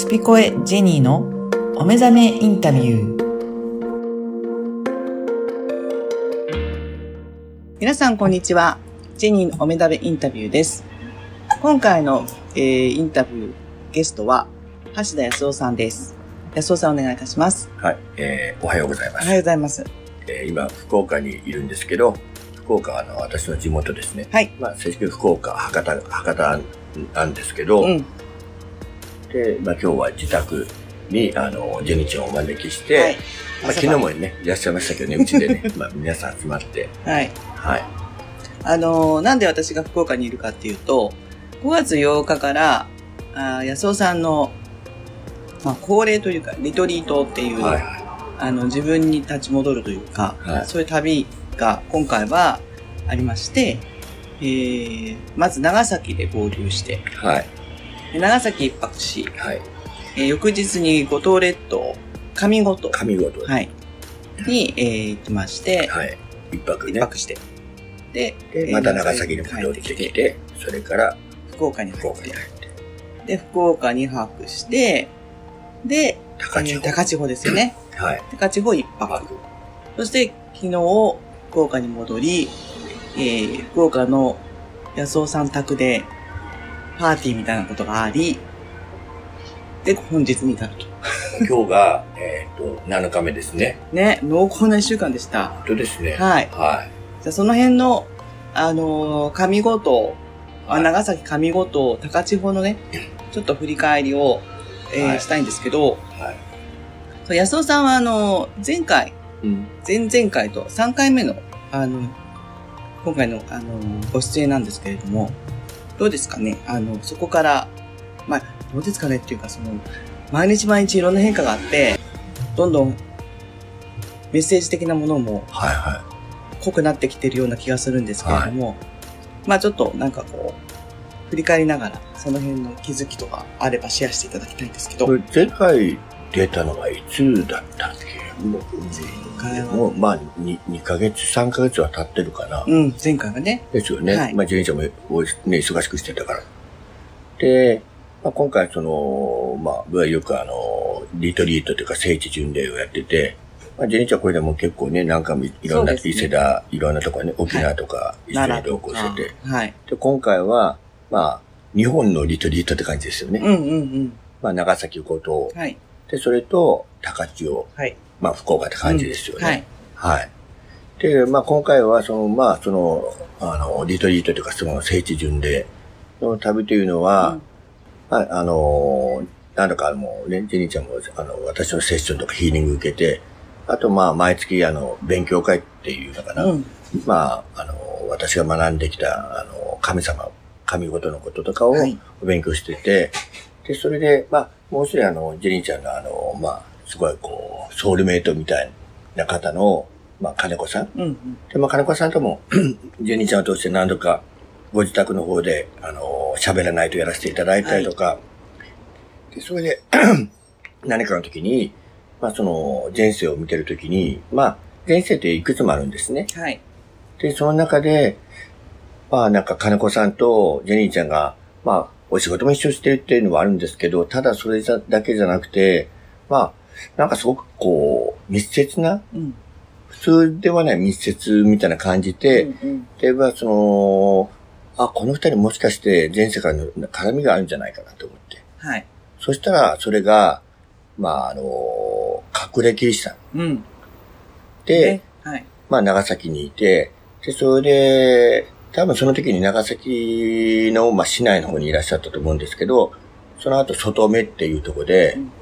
スピコエジェニーのお目覚めインタビュー。皆さんこんにちは。ジェニーのお目覚めインタビューです。今回の、えー、インタビューゲストは橋田康夫さんです。康夫さんお願いいたします。はい、えーおはようございます。おはようございます。えー今、福岡にいるんですけど、福岡はあの私の地元ですね。はい。まあ、正式に福岡、博多、博多なんですけど、うん。で、まあ今日は自宅に、あの、ジェニちゃんをお招きして、はい。まあ昨日もね、いらっしゃいましたけどね、うちでね、まあ皆さん集まって、はい。はい。あのーなんで私が福岡にいるかっていうと、5月8日から、あー安尾さんの、まあ、恒例というか、リトリートっていう、はい。あの、自分に立ち戻るというか、はいそういう旅が今回はありまして、えー、まず長崎で合流して、はい。で長崎一泊し、はい。えー翌日に五島列島、上五島、神事。はい、に、えー行きまして、はい。一泊ね。一泊して、で、で、また長崎に戻ってきて、それから福岡に入っ福岡に入ってて、で、福岡に泊して、で、高千穂。えー高千穂ですよね。はい。高千穂一泊。泊。そして、昨日、福岡に戻り、えー、福岡の安尾さん宅で、パーティーみたいなことがあり、で、本日に至ると。今日が、えっ、と、7日目ですね。ね、濃厚な一週間でした。本当ですね。はい。はい。じゃあ、その辺の、あのー上五島、あはい長崎上五島、高千穂のね、ちょっと振り返りを、えーはいしたいんですけど、はい。そう安尾さんは、あのー前回、うん。前々回と3回目の、あの、今回の、あの、ご出演なんですけれども、どうですかね？あの、そこから、まあ、どうですかねっていうか、その、毎日毎日いろんな変化があって、どんどんメッセージ的なものもはいは濃くなってきてるような気がするんですけれども、まあちょっとなんかこう、振り返りながら、その辺の気づきとかあればシェアしていただきたいんですけい。ど、これ前回出たのはいつだったっけ？もう前回はもう、まあ2、2ヶ月、3ヶ月は経ってるかな。うん、前回がね、ですよね。はいまあ、ジェニーちゃんもおね、忙しくしてたから。で、まあ、今回その、まあ、僕はよくあの、リトリートというか聖地巡礼をやってて、まあ、ジェニーちゃんこれでも結構ね、何回もいろんな、ね伊勢田、いろんなとこね、沖縄とか一緒に同行してて。はい。で、今回は、まあ、日本のリトリートって感じですよね。うんうんうん。まあ、長崎五島。はい。で、それと、高千穂。はい。まあ、福岡って感じですよね。はい。はい。で、まあ今回は、その、まあその、あの、リトリートというか、その聖地巡礼の旅というのは、うんまあ、あの、なんだかあの、ね、ジェニーちゃんも、あの、私のセッションとかヒーリング受けて、あとまあ毎月、あの、勉強会っていうのかな。うん。まあ、あの、私が学んできた、あの、神様、神事のこととかをはい勉強してて、で、それで、まあ、もう一人あの、ジェニーちゃんのあの、まあ、すごいこう、ソウルメイトみたいな方の、まあ、金子さん。うんうん。で、まあ、金子さんとも、ジェニーちゃんを通して何度か、ご自宅の方で、あの、喋らないとやらせていただいたりとか、で、それで、何かの時に、まあ、その、前世を見てる時に、まあ、前世っていくつもあるんですね。はい。で、その中で、まあなんか金子さんとジェニーちゃんが、まあお仕事も一緒にしてるっていうのはあるんですけど、ただそれだけじゃなくて、まあなんかすごくこう密接な、うん。普通ではない密接みたいな感じで、うんうんで、まあその、あ、この二人もしかして前世からの絡みがあるんじゃないかなと思って。はい。そしたらそれが、まああの、隠れキリシタンうん。で、ねはい。まあ、長崎にいて、で、それで、多分その時に長崎の、まあ、市内の方にいらっしゃったと思うんですけど、その後、外目っていうところでうん、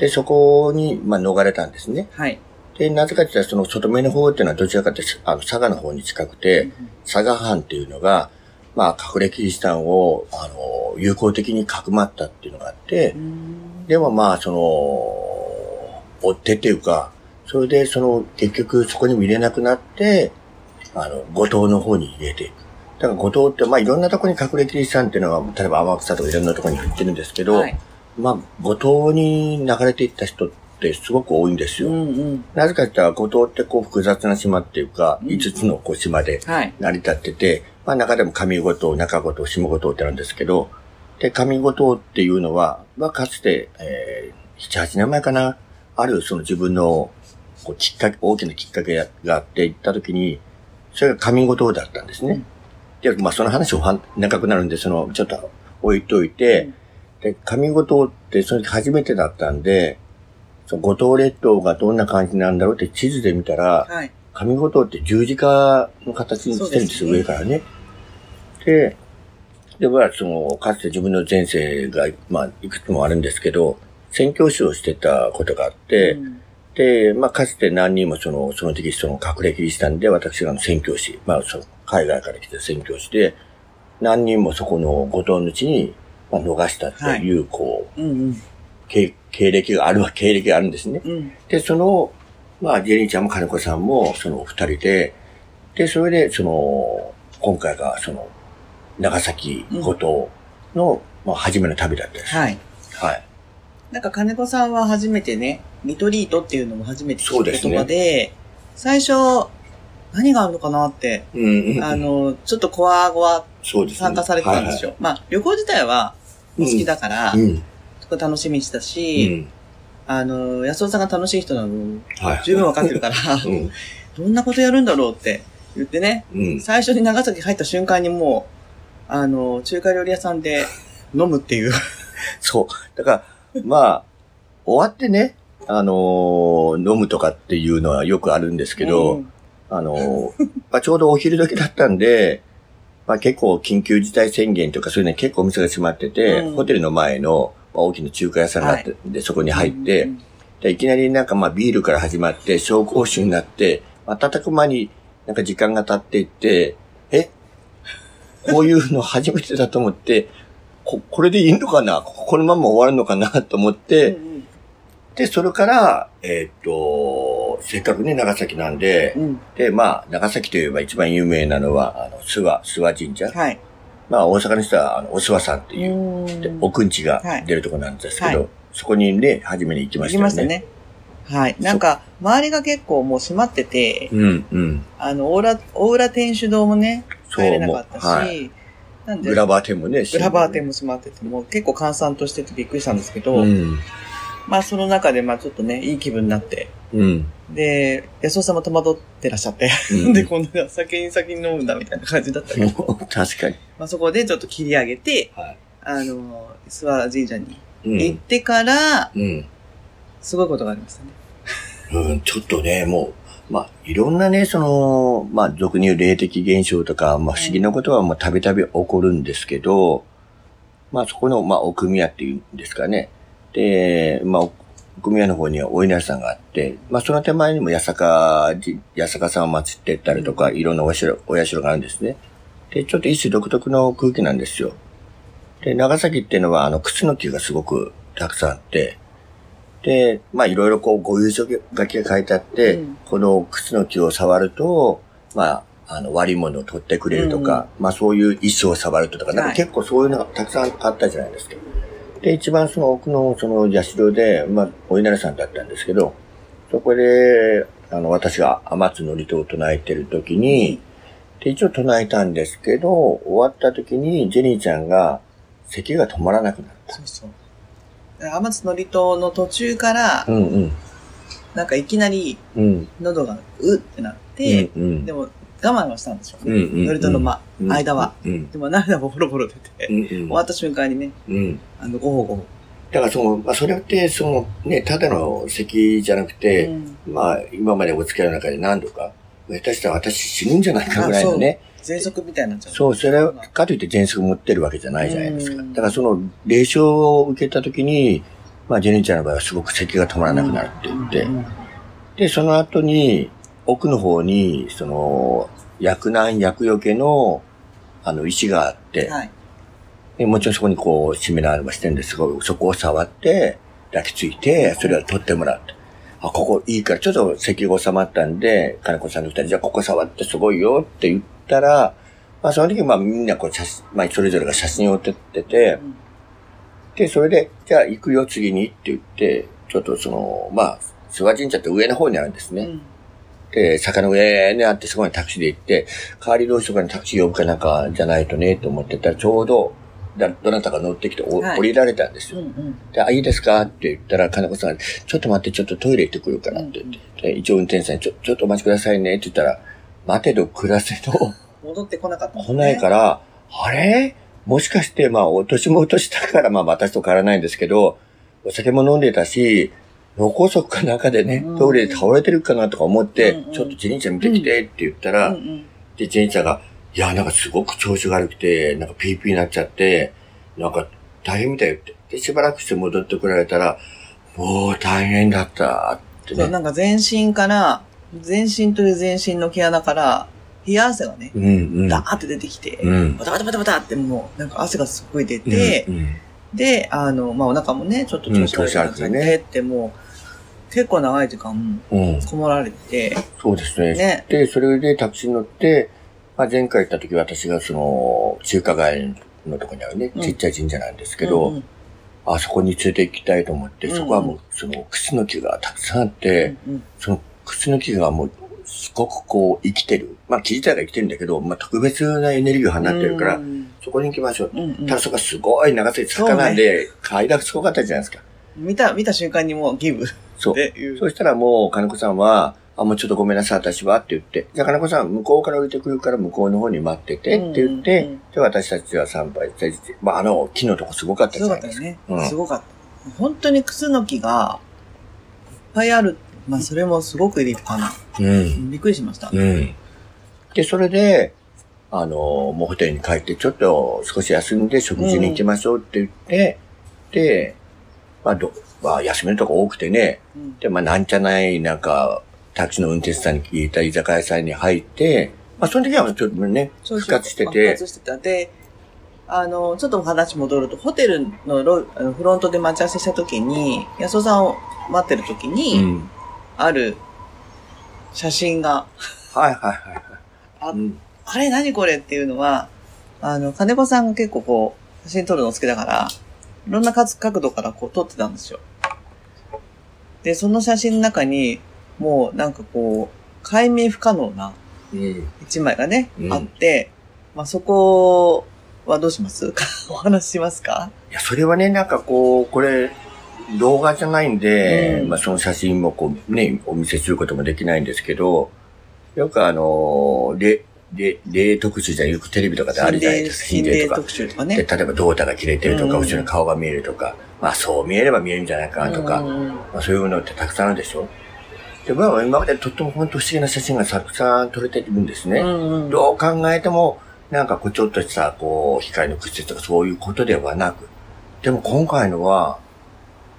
で、そこに、まあ、逃れたんですね。はい。で、なぜかというと、その外目の方っていうのはどちらかというと、あの、佐賀の方に近くて、佐賀藩っていうのが、まあ、隠れキリシタンを、あの、友好的にかくまったっていうのがあってう、んでもまあ、その、追ってっていうか、それでその、結局そこにも入れなくなって、あの、五島の方に入れていく。だから五島って、まあいろんなところに隠れキリシタンっていうのは、例えば天草とかいろんなところに売ってるんですけど、はい。まあ五島に流れていった人ってすごく多いんですよ。うんうん。なぜかって言ったら五島ってこう複雑な島っていうか、うん5つのこう島ではい。成り立ってて、まあ中でも上五島、中五島、下五島ってあるんですけど、で、上五島っていうのは、まあ、かつて、えー、7、8年前かな、あるその自分の、こう、きっかけ、大きなきっかけがあって行った時に、それが上五島だったんですね。で、まあ、その話を長くなるんで、その、ちょっと置いといて、うんで、上五島ってその時初めてだったんで、その五島列島がどんな感じなんだろうって地図で見たら、はい、上五島って十字架の形にしてるんですよ、ね、上からね。で、で、僕はその、かつて自分の前世が、まあ、いくつもあるんですけど、宣教師をしてたことがあって、うん、で、まあ、かつて何人もその、その時その隠れキリシタンで、私が宣教師、まあ、その海外から来て宣教師で、何人もそこの五島の地にまあ、逃したっていう、こう、うんうん経、経歴があるは 経歴があるんですね。うん、で、その、まあ、ジェニーちゃんも金子さんも、その二人で、で、それで、その、今回が、その、長崎五島の、うん、まあ、初めの旅だったです。はい。はい。なんか金子さんは初めてね、リトリートっていうのも初めて聞く言葉で、でね、最初、何があるのかなって、うんうん、あの、ちょっとコワゴワ参加されてたんですよ。すねはいはい、まあ、旅行自体は好きだから、そこ楽しみにしたし、あの、安尾さんが楽しい人なの、十分わかってるから、どんなことやるんだろうって言ってね、最初に長崎入った瞬間にもう、あの、中華料理屋さんで 飲むっていう。そう。だから、まあ、終わってね、あのー、飲むとかっていうのはよくあるんですけど、うん、あのー、まあ、ちょうどお昼時だったんで、まあ結構緊急事態宣言とかそういうのに結構お店が閉まってて、うん、ホテルの前の、まあ、大きな中華屋さんがあって、はい、で、そこに入って、うんで、いきなりなんかまあビールから始まって、紹興酒になって、瞬く間になんか時間が経っていって、え？こういうの初めてだと思って、こ、これでいいのかな？このまま終わるのかな？と思って、うんうん、で、それから、えっ、と、せっかくね、長崎なんで、うん、で、まあ、長崎といえば一番有名なのは、あの、諏訪、諏訪神社。はい。まあ、大阪の人は、あの、お諏訪さんっていう、おくんちが出るとこなんですけど、はい、そこにね、初めに行きましたね。行きましたね。はい。なんか、周りが結構もう閉まってて、うん、うん。あの、大浦、大浦天主堂もね、入れなかったし、はい、なんで、グラバー店もね、グラバー店も閉まってて、もう結構閑散としててびっくりしたんですけど、うん、まあその中でまあちょっとね、いい気分になって、うん。で、安尾さんも戸惑ってらっしゃって、うん、で、こんな酒に先に飲むんだみたいな感じだったけど。確かに。まあそこでちょっと切り上げて、はい、あの、諏訪神社に行ってから、うん。すごいことがありましたね。うん、ちょっとね、もう、まあ、いろんなね、その、まあ、俗に言う霊的現象とか、まあ、不思議なことは、もう、たびたび起こるんですけど、まあ、そこの、まあ、奥宮っていうんですかね。で、まあ、組合の方にはお稲荷さんがあって、まあその手前にも八坂、八坂さんを祀ってったりとか、いろんなお社、お社があるんですね。で、ちょっと一種独特の空気なんですよ。で、長崎っていうのは、あの、靴の木がすごくたくさんあって、で、まあいろいろこう、ご優書書きが書いてあって、うん、この靴の木を触ると、まあ、あの、割り物を取ってくれるとか、うん、まあそういう石を触るとか、なんか結構そういうのがたくさんあったじゃないですか。で、一番その奥のその社で、まあ、お稲荷さんだったんですけど、そこで、あの、私が天津のりとを唱えてる時に、で、一応唱えたんですけど、終わった時にジェニーちゃんが咳が止まらなくなった。そうそう。天津のりとの途中から、うんうん、なんかいきなり、喉がうってなって、うんうん、でも我慢はしたんでしょうね。うんうん、ノリとの、ま、間は。うん、でも涙もボロボロ出て、うんうん、終わった瞬間にね、うん、あの、ごほごほ。だからその、まあ、それって、その、ね、ただの咳じゃなくて、うん、まあ、今までお付き合いの中で何度か、下手したら私死ぬんじゃないかぐらいのね。喘息みたいになっちゃう。そう、それは、かといって喘息持ってるわけじゃないじゃないですか。だからその、霊障を受けたときに、まあ、ジェニーちゃんの場合はすごく咳が止まらなくなるって言って、で、その後に、奥の方に、その、薬難薬よけの、あの、石があって、はい、でもちろんそこにこう、締められもしてるんですが、そこを触って、抱きついて、それを取ってもらって。あ、ここいいから、ちょっと咳が収まったんで、金子さんの二人、じゃあここ触ってすごいよって言ったら、まあその時まあみんなこう写真、まあそれぞれが写真を撮ってて、うん、で、それで、じゃあ行くよ次にって言って、ちょっとその、まあ、諏訪神社って上の方にあるんですね。うんで、坂の上にあってそこにタクシーで行って、帰りどうしようかにタクシー呼ぶかなんかじゃないとね、と思ってたら、ちょうど、だどなたか乗ってきてお、はい降りられたんですよ。うんうん。で、あ、いいですか？って言ったら、金子さんが、ちょっと待って、ちょっとトイレ行ってくるからって言って、で一応運転手さんに、ちょ、ちょっとお待ちくださいねって言ったら、待てど暮らせど戻ってこなかったね。来ないから、あれ？もしかして、まあ、お年も年したから、まあ、私と変わらないんですけど、お酒も飲んでたし、脳梗塞かなんかでねうん、トイレで倒れてるかなとか思って、うんうんちょっとジェニーちゃん見てきてって言ったら、うんうん。で、ジェニーちゃんが、いや、なんかすごく調子が悪くて、なんかピーピーになっちゃって、なんか大変みたいよって。で、しばらくして戻ってこられたら、もう大変だったってそう、ね。なんか全身から、全身という全身の毛穴から、冷や汗がね、うんうん。ダーって出てきて、うん。バタバタバタバタってもう、なんか汗がすごい出て、うんうんで、あの、まあ、お腹もね、ちょっと調子悪くてって、もう、結構長い時間、うん。こもられて、そうですね。ね。で、それでタクシーに乗って、まあ、前回行った時私がその、中華街のとこにあるね、うんちっちゃい神社なんですけど、うんうんあそこに連れて行きたいと思って、うんうんそこはもう、その、靴の木がたくさんあって、うんその靴の木がもう、すごくこう、生きてる。まあ、木自体が生きてるんだけど、まあ、特別なエネルギーを放ってるから、うんそこに行きましょう。うんうんただそこはすごい長瀬坂なんで、階段すごかったじゃないですか。見た、見た瞬間にもうギブっそう。ていう。そしたらもう、金子さんは、あ、もうちょっとごめんなさい、私はって言って、じゃあ金子さん、向こうから降りてくるから向こうの方に待っててって言って、うんうんうんで、私たちは参拝して、まあ、あの、木のとこすごかったすじゃないですか。ごかったよね。うんすごかった。本当にクスノキが、いっぱいある。まあ、それもすごく立派な。うん。びっくりしました。うん。で、それで、あの、もうホテルに帰って、ちょっと少し休んで食事に行きましょうって言って、で、まあ、ど、まあ、休めるとこ多くてね、うんで、まあ、なんちゃない、なんか、タクシーの運転手さんに聞いた居酒屋さんに入って、まあ、その時はちょっとね、復活して復て、活してた。で、あの、ちょっと話戻ると、ホテルのロあのフロントで待ち合わせした時に、安尾さんを待ってる時うに、ん。ある写真が、はいはいはいはい。あうん。あれ何これっていうのは、あの、金子さんが結構こう、写真撮るの好きだから、いろんな角角度からこう撮ってたんですよ。で、その写真の中に、もうなんかこう、解明不可能なうん。一枚がね、うんあって、まあそこはどうします？か お話ししますか？いや、それはね、なんかこう、これ、動画じゃないんで、うんまあその写真もこう、ね、お見せすることもできないんですけど、よくあの、霊、霊、霊特集じゃよくテレビとかであるじゃないですか、心霊とか。特集とかで、ね。例えば胴体が切れてるとか、うん後ろに顔が見えるとか、まあそう見えれば見えるんじゃないかなとか、うんまあそういうのってたくさんあるでしょ？で、まあ今までとっても本当不思議な写真がたくさん撮れてるんですね。うんうんどう考えても、なんかこうちょっとした、こう、光の屈折とかそういうことではなく。でも今回のは、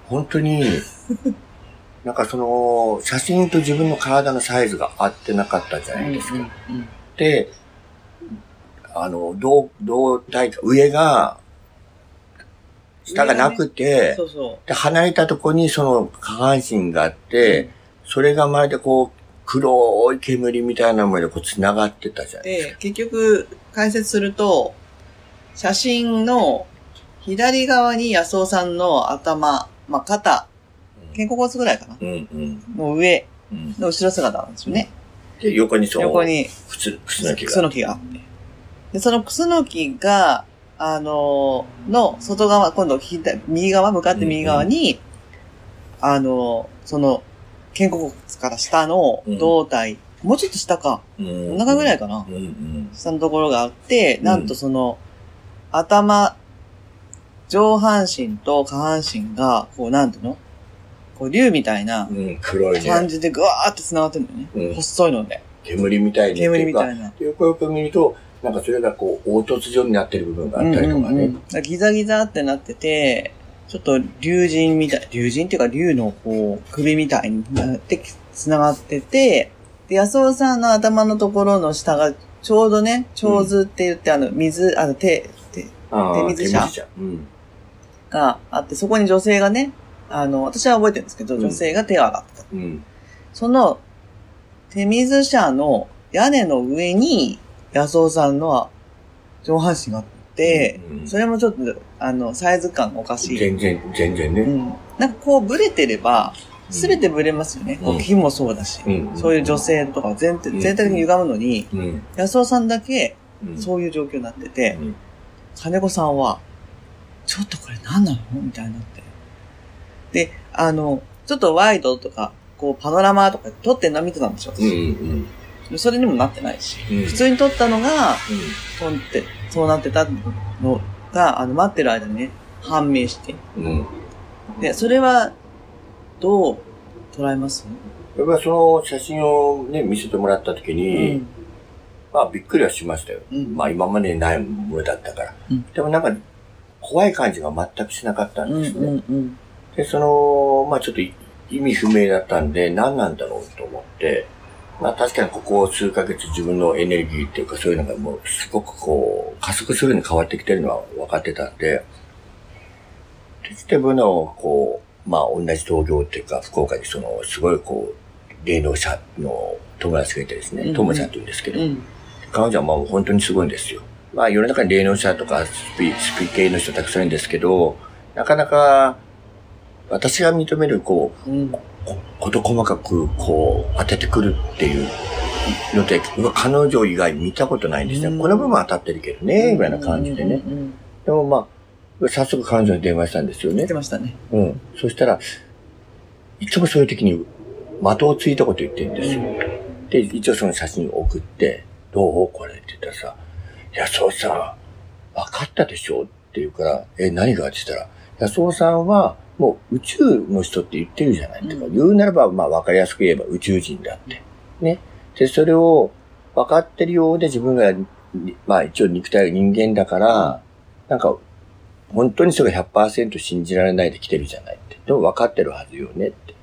本当に、なんかその、写真と自分の体のサイズが合ってなかったじゃないですか。うんうんで、あの、胴、胴体、上が、下がなくて、そうそで、離れたとこにその下半身があっう。て、それがまるでこう、黒い煙みたいなものでこう繋がってたじゃないですか。で、結局、解説すると、写真の左側に安尾さんの頭、まあ、肩、肩甲骨ぐらいかな。うんうんの上うん。の後ろ姿なんですよね。で、横にそう、横に靴、靴の木クスが。ノキがあって。で、そのクスノキが、あのーの外側、今度左、右側、向かって右側に、あのーその、肩甲骨から下の胴体、もうちょっと下か。うんお腹ぐらいかな。うんうん。下のところがあって、うんなんとその、頭、上半身と下半身が、こう、なんていうの？こう、竜みたいなうん、黒いね。感じでぐわーって繋がってるんだよね。うん細いので。煙みたいにっていうか。煙みたいな。でよくよく見ると、なんかそれがこう、凹凸状になってる部分があったりとかね。うんうんうんだからギザギザってなってて、ちょっと竜神みたい、竜神っていうか竜のこう、首みたいになって繋がってて、で、安尾さんの頭のところの下が、ちょうどね、長図って言って、あの、水、あの、手、手ああ手水車うん。があって、そこに女性がね、あの、私は覚えてるんですけど、うん女性が手を挙がった。うん。その、手水車の屋根の上に、安尾さんの上半身があって、うんそれもちょっと、あの、サイズ感がおかしい。全然、全然ね。うん。なんかこう、ブレてれば、うんすべてブレますよね。うん木もそうだし、うんそういう女性とか全体うん全体的に歪むのに、うん。安尾さんだけ、うん。そういう状況になってて、うん金子さんは、ちょっとこれ何なの？みたいになって。で、あの、ちょっとワイドとか、こう、パノラマとか撮ってんの見てたんですよ。うんうんでそれにもなってないし。うん。普通に撮ったのが、撮って、そうなってたのが、あの、待ってる間にね、判明して。うん。うん。で、それは、どう捉えます？やっぱりその写真をね、見せてもらった時うに、ん。まあびっくりはしましたよ。うん。まあ今までにないものだったから。うんでもなんか、怖い感じが全くしなかったうんんですね。うんうん。で、その、まあちょっと意味不明だったんで、何なんだろうと思って、まあ確かにここ数ヶ月自分のエネルギーっていうかそういうのがもうすごくこう、加速するように変わってきてるのは分かってたんで、でしてブナをこう、まあ同じ東京っていうか福岡にその、すごいこう、霊能者の友達がいてですね、うんうんちゃんと言うんですけど、うん。彼女はもう本当にすごいんですよ。まあ世の中に霊能者とかスピスピ系の人たくさんいるんですけど、なかなか私が認めるこうん。う、ここと細かくこう当ててくるっていうので、彼女以外見たことないんですね。うんこの部分は当たってるけどね、ぐらいな感じでね。うんうんうん。でもまあ、早速彼女に電話したんですよね言って。ましたね。うん。そしたら、いつもそういう時に的をついたこと言ってるんですよ。で、一応その写真を送って、どうこれって言ったらさ、いや、そうさ、分かったでしょって言うから、え、何が？って言ったら、安尾さんは、もう宇宙の人って言ってるじゃないってか、うん言うならば、まあ分かりやすく言えば宇宙人だって。ね。で、それを分かってるようで自分が、にまあ一応肉体が人間だから、なんか、本当にそれが100%信じられないで来てるじゃないって。でも分かってるはずよねって。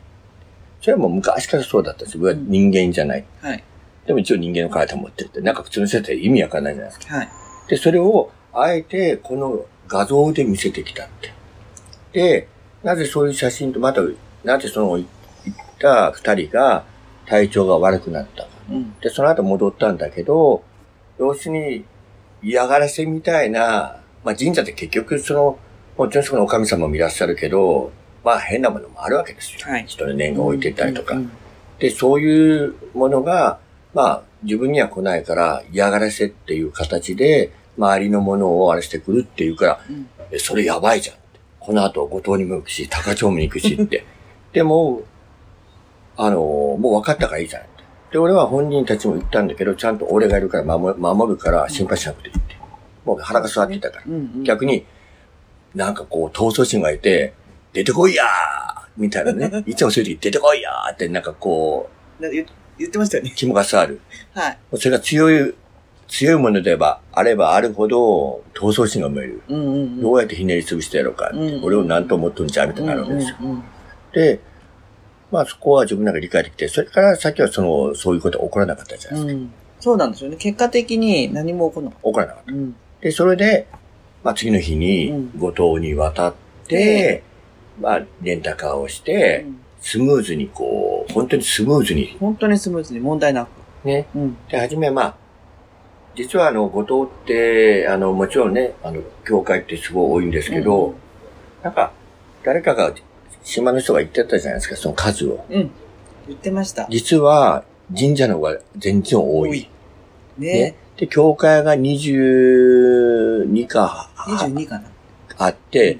それはもう昔からそうだったんですよ。僕は人間じゃない。はい。でも一応人間の体持ってるって。なんか普通の人って意味わかんないじゃないですか。はい。で、それを、あえて、この画像で見せてきたって。で、なぜそういう写真と、また、なぜその、行った二人が体調が悪くなったか。うん。で、その後戻ったんだけど、要するに嫌がらせみたいな、まあ神社って結局その、もちろんそこのお神様もいらっしゃるけど、まあ変なものもあるわけですよ。はい人の念が置いてたりとか。うんで、そういうものが、まあ自分には来ないから嫌がらせっていう形で、周りのものをあれしてくるっていうから、うんえそれやばいじゃん。この後五島にも行くし、高町も行くしって。でも、あの、もう分かったからいいじゃんって。で、俺は本人たちも言ったんだけど、ちゃんと俺がいるから守る守るから心配しなくていいって。もう腹が座ってたから。うんうん。逆に、なんかこう、闘争心がいて、出てこいやーみたいなね。いつもそういう時、出てこいやーってなんかこだ言言ってましたよねう、。肝が触る。はい。それが強い、強いものであれば、あればあるほど、闘争心が生める。うんうんうん。どうやってひねり潰してやろうかって、うん俺を何と思っとんじゃみたいになるわけですよ。うんうんうんで、まあそこは自分なんか理解できて、それから先はその、そういうことは起こらなかったじゃないですか。うん。そうなんですよね。結果的に何も起こらなかっ。起こらなかったうん。た。で、それで、まあ次の日にうん五島に渡って、まあレンタカーをして、スムーズにこう、本当にスムーズに本当にスムーズに問題なく。ね。うん。で、はじめまあ、実はあの、五島って、あの、もちろんね、あの、教会ってすごい多いんですけど、うんなんか、誰かが、島の人が言ってたじゃないですか、その数を。うん。言ってました。実は、神社の方が全然多い。多いねね。で、教会が22か、22かな。あって、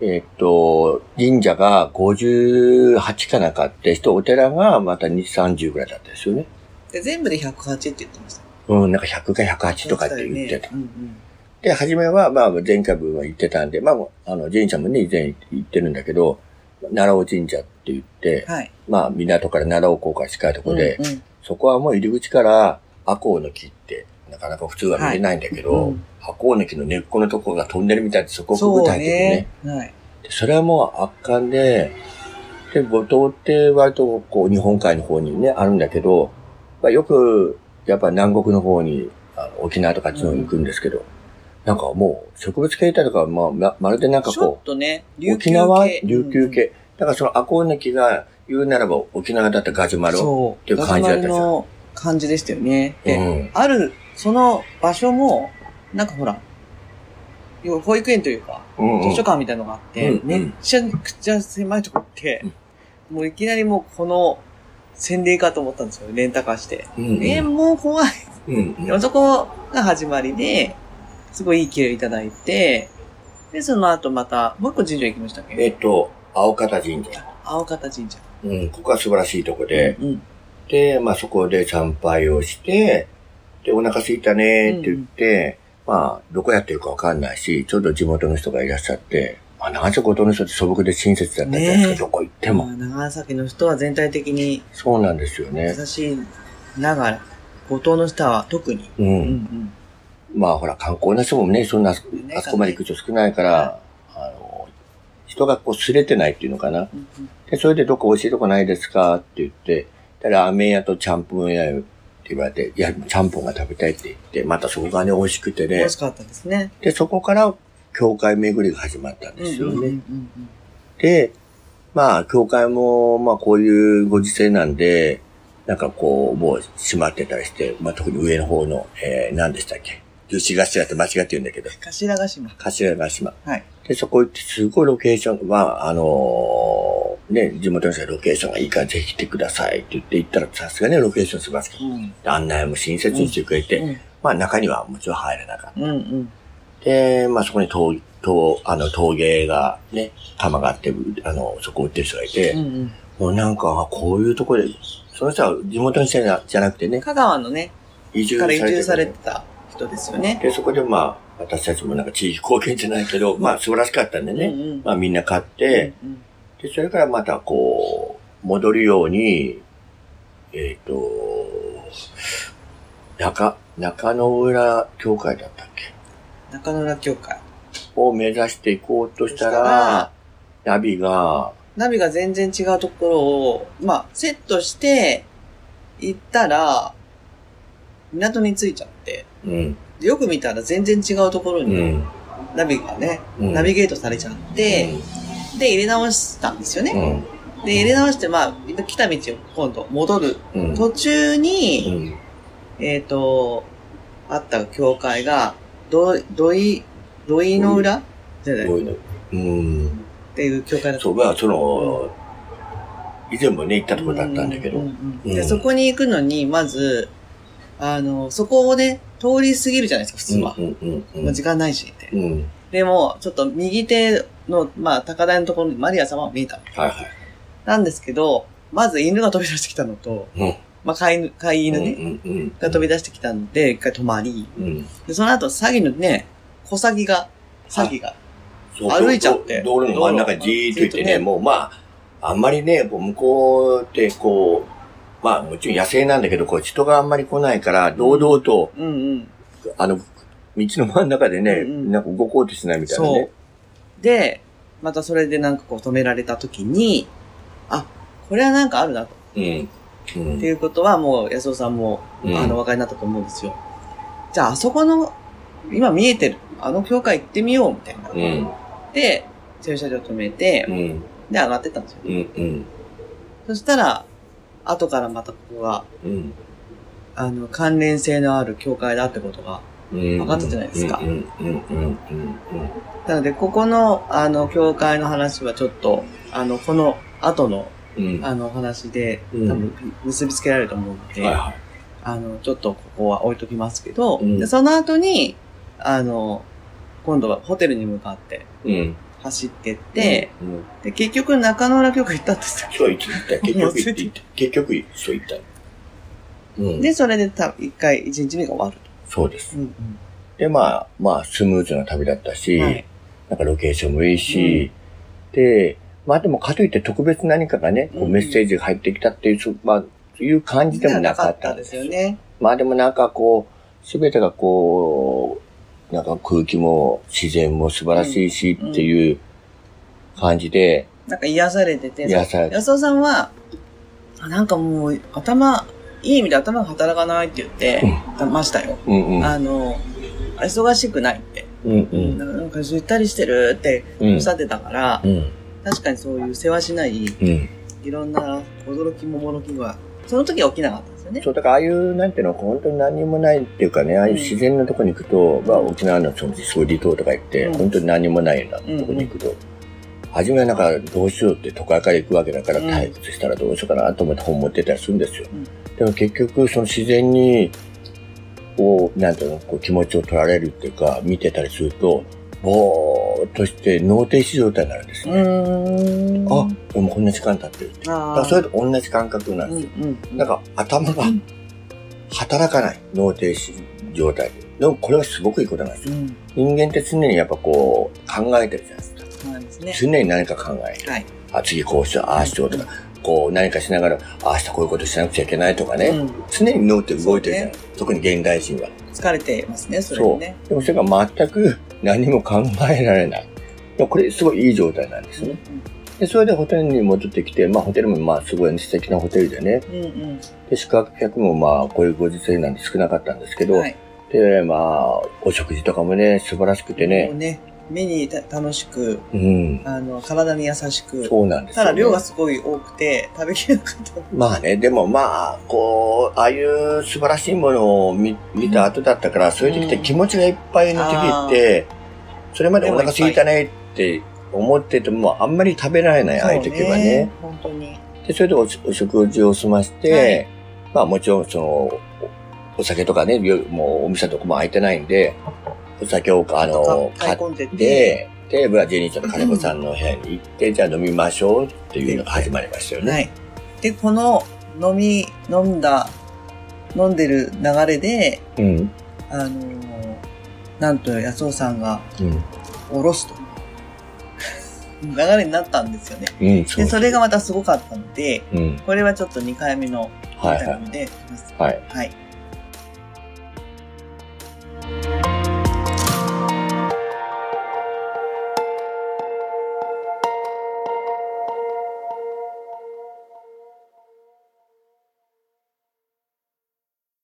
えーっと、神社が58かなんかあって、人お寺がまた2、30ぐらいだったですよね。で、全部で108って言ってました。うん、なんか100か108とかって言ってた。うんうん。で、初めは、まあ、前回分は言ってたんで、まあ、あの、神社もね、以前言ってるんだけど、奈良尾神社って言って、はい。まあ、港から奈良尾港から近いところで、うんうんそこはもう入り口から、アコウの木って、なかなか普通は見れないんだけど、はいうんアコウの木の根っこのところが飛んでるみたいで、そこをくぐたいてるねね。はい。でそれはもう圧巻で、で、五島って割とこう日本海の方にね、あるんだけど、まあ、よく、やっぱ南国の方に、あの沖縄とかあっちの方に行くんですけど、なんかもう植物系とか、まあ、ままるでなんかちょっことね。沖縄琉球系。うんだからそのアコウの木が言うならば沖縄だったらガジュマロ。っていう感じだったじゃんガジュマルの感じでしたよね。で、うんある、その場所も、なんかほら、要は保育園というか、うんうん図書館みたいなのがあって、うんうんめっちゃくちゃ狭いとこって、もういきなりもうこの洗礼かと思ったんですよ、レンタカーして。うんうんえーもう怖い。うんうんそこが始まりで、すごいいい気をいただいて、で、その後また、もう一個神社行きましたっけ？えっと、青方神社。青方神社。うん、ここは素晴らしいとこで、うん。で、まあそこで参拝をして、で、お腹空いたねって言って、まあ、どこやってるかわかんないし、ちょうど地元の人がいらっしゃって、まあ、長崎五島の人って素朴で親切だったじゃないですか、ねえどこ行っても。まあ長崎の人は全体的にそうなんですよね。優しいながら、五島の人は特に。うん。うんうん。まあほら、観光の人もね、そんな、ねあそこまで行く人少ないから、あの、人がこう、すれてないっていうのかな。で、それでどこ美味しいとこないですかって言って、たら、ラーメン屋とちゃんぽん屋って言われて、いや、ちゃんぽんが食べたいって言って、またそこがね、美味しくてね美味。しかったですね。で、そこから、教会巡りが始まったんですよね。うんうんうんで、まあ、教会も、まあ、こういうご時世なんで、なんかこう、もう閉まってたりして、まあ、特に上の方の、えー、何でしたっけ？牛志頭って間違って言うんだけど、頭ヶ島。頭ヶ島。はい。で、そこ行って、すごいロケーション、まあ、あのーね、地元の人がロケーションがいいからぜひ来てくださいって言って行ったら、さすがにロケーションしかった。うん。で案内も親切にしてくれて、うんまあ中にはもちろん入れなかった。うんうん。で、まあそこに陶、陶、あの陶芸がね、玉があって、あの、そこを売ってる人がいて、うんうん。もうなんか、あこういうところで、その人は地元の人じゃじゃなくてね、香川のね、移住されてから移住されるてた人ですよね。で、そこでまあ、私たちもなんか地域貢献じゃないけど、まあ素晴らしかったんでね、うんうん。まあみんな買って、うんで、それからまたこう、戻るように、えっ、と、中、中野浦教会だったっけ？中野浦教会。を目指していこうとしたらら、ナビが、ナビが全然違うところを、まあ、セットして、行ったら、港に着いちゃって、うん、でよく見たら全然違うところに、うん、ナビがね、うん。ナビゲートされちゃって、で、入れ直したんですようね。ん、で、入れ直して、まあ、来た道を今度戻る。うん、途中うに、ん、えっ、と、あった教会が、ど、どい、どいの裏？じゃない？こういうの。うん。っていう教会だったそう、まあ、その、以前もね、行ったところだったんだけど、うんうんうんで、そこに行くのに、まず、あの、そこをね、通り過ぎるじゃないですか、普通は。うん、うん、うん。まあ時間ないしって。うん。でも、ちょっと右手の、まあ、高台のところにマリア様が見えた。はいはい。なんですけど、まず犬が飛び出してきたのと、うん。まあ、飼い犬、飼い犬ね、うん、うん。が飛び出してきたので、一回止まり、うん。で、その後、詐欺のね、小詐欺が、詐欺が、歩いちゃって道道路の真ん中にじーっと行ってね、もうまあ、あんまりね、こう向こうってこう、まあもちろん野生なんだけど、こう人があんまり来ないから、堂々と、うんうん。あの、道の真ん中でね、うんうんなんか動こうとしないみたいなね。。で、またそれでなんかこう止められた時に、あ、これはなんかあるなと。うん。うんっていうことはもう安尾さんも、うんあの、お分かりになったと思うんですよ。じゃあ、あそこの、今見えてる、あの教会行ってみよう、みたいな。うん。で、駐車場止めてう、ん。で、上がってったんですよ。うん。うん。そしたら、後からまたここが、うん。あの、関連性のある教会だってことが。うん。分かったじゃないですか。なので、ここの、あの、教会の話はちょっと、あの、この後の。あの、お話で、うん多分、結びつけられると思うので、はいはい。あの、ちょっとここは置いときますけど、うんでその後に、あの、今度はホテルに向かってうん。走ってって、うん、で、結局中野浦教会行ったんですよ。そう言っ てた。結局言って言って、結局そう言った。うん。で、それでた一回、一日目が終わるそうです。と。うんで、まあ、まあ、スムーズな旅だったし、はいなんかロケーションもいいし、で、まあでもかといって特別何かがね、こううんメッセージが入ってきたっていう、そまあ、いう感じでもなかったんですよ。ね。まあでもなんかこう、すべてがこう、なんか空気も自然も素晴らしいしっていう感じで、なんか癒されてて、癒されて安尾さんは、あなんかもう頭、いい意味で頭が働かないって言ってましたよ。うんうん。あの、忙しくないって。うんうん。なんかゆったりしてるってうんおっしゃってたから、うん。確かにそういう世話しない、うん。いろんな驚きももろきは、その時は起きなかったんですよね。そう、だからああいう、なんていうの、本当に何にもないっていうかね、ああいう自然のとこに行くと、まあ沖縄のその総理島とか行って、うん本当に何にもないようなとこに行くと、初めはなんかどうしようって都会から行くわけだからうん退屈したらどうしようかなと思って本持ってたりするんですよ。うんでも結局その自然に、こう、なんていうの、こう気持ちを取られるっていうか、見てたりすると、ぼーとして脳停止状態になるんですうね。あ、でもこんな時間経ってるって。だあからそれと同じ感覚なんうんですよ。うん。なんか頭がうん働かない脳停止状態で。でもこれはすごくいいことなんですよ。うん。人間って常にやっぱこう考えてるじゃないですか。そうですね。常に何か考える。はい。あ、次こうしよう、ああしようとか、こう何かしながら、あ明日こういうことしなくちゃいけないとかね。うん常に脳って動いてるじゃない、特に現代人は。疲れてますね、それにね。でもそれが全く何も考えられない。これすごいいい状態なんですね。で、それでホテルに戻ってきて、まあホテルもまあすごい素敵なホテルでね。うんうん。で、宿泊客もまあこういうご時世なんで少なかったんですけど、はい。で、まあ、お食事とかもね、素晴らしくてね。ね、目にた楽しく、うん。あの、体に優しく。そうなんですよ、ね。ただ量がすごい多くて、食べきれなかった。まあね、でもまあ、こう、ああいう素晴らしいものを見見た後だったから、そういう時って気持ちがいっぱいの時って、それまでお腹空いたねって思ってても、あんまり食べられない、ああいう時はね。本当に。で、それでおお食事を済まして、はいまあもちろんその、おお酒とかね、よもうお店とかも開いてないんで、お酒を、あの、買って、で、ブラジルにちょっと金子さんの部屋に行って、うん、じゃあ飲みましょうっていうのが始まりましたよね。はい。で、この飲み、飲んだ、飲んでる流れで、うん、あの、なんと安尾さんが、おろすと。流れになったんですよね。うん、そでそれがまたすごかったので、うん、これはちょっと2回目のインタビューで、はい、はい。はい、はい